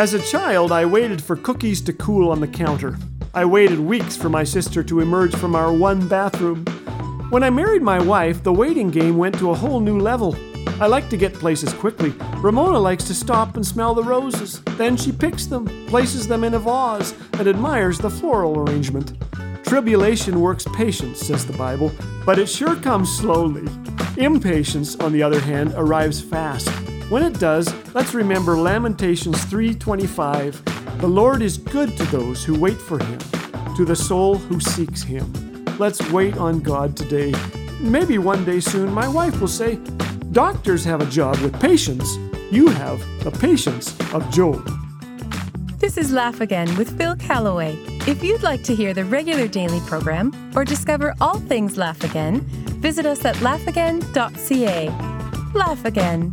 As a child, I waited for cookies to cool on the counter. I waited weeks for my sister to emerge from our one bathroom. When I married my wife, the waiting game went to a whole new level. I like to get places quickly. Ramona likes to stop and smell the roses. Then she picks them, places them in a vase, and admires the floral arrangement. Tribulation works patience, says the Bible, but it sure comes slowly. Impatience, on the other hand, arrives fast. When it does, let's remember Lamentations 3:25. The Lord is good to those who wait for him, to the soul who seeks him. Let's wait on God today. Maybe one day soon my wife will say, Doctors have a job with patients. You have the patience of Job. This is Laugh Again with Phil Callaway. If you'd like to hear the regular daily program or discover all things Laugh Again, visit us at laughagain.ca. Laugh Again,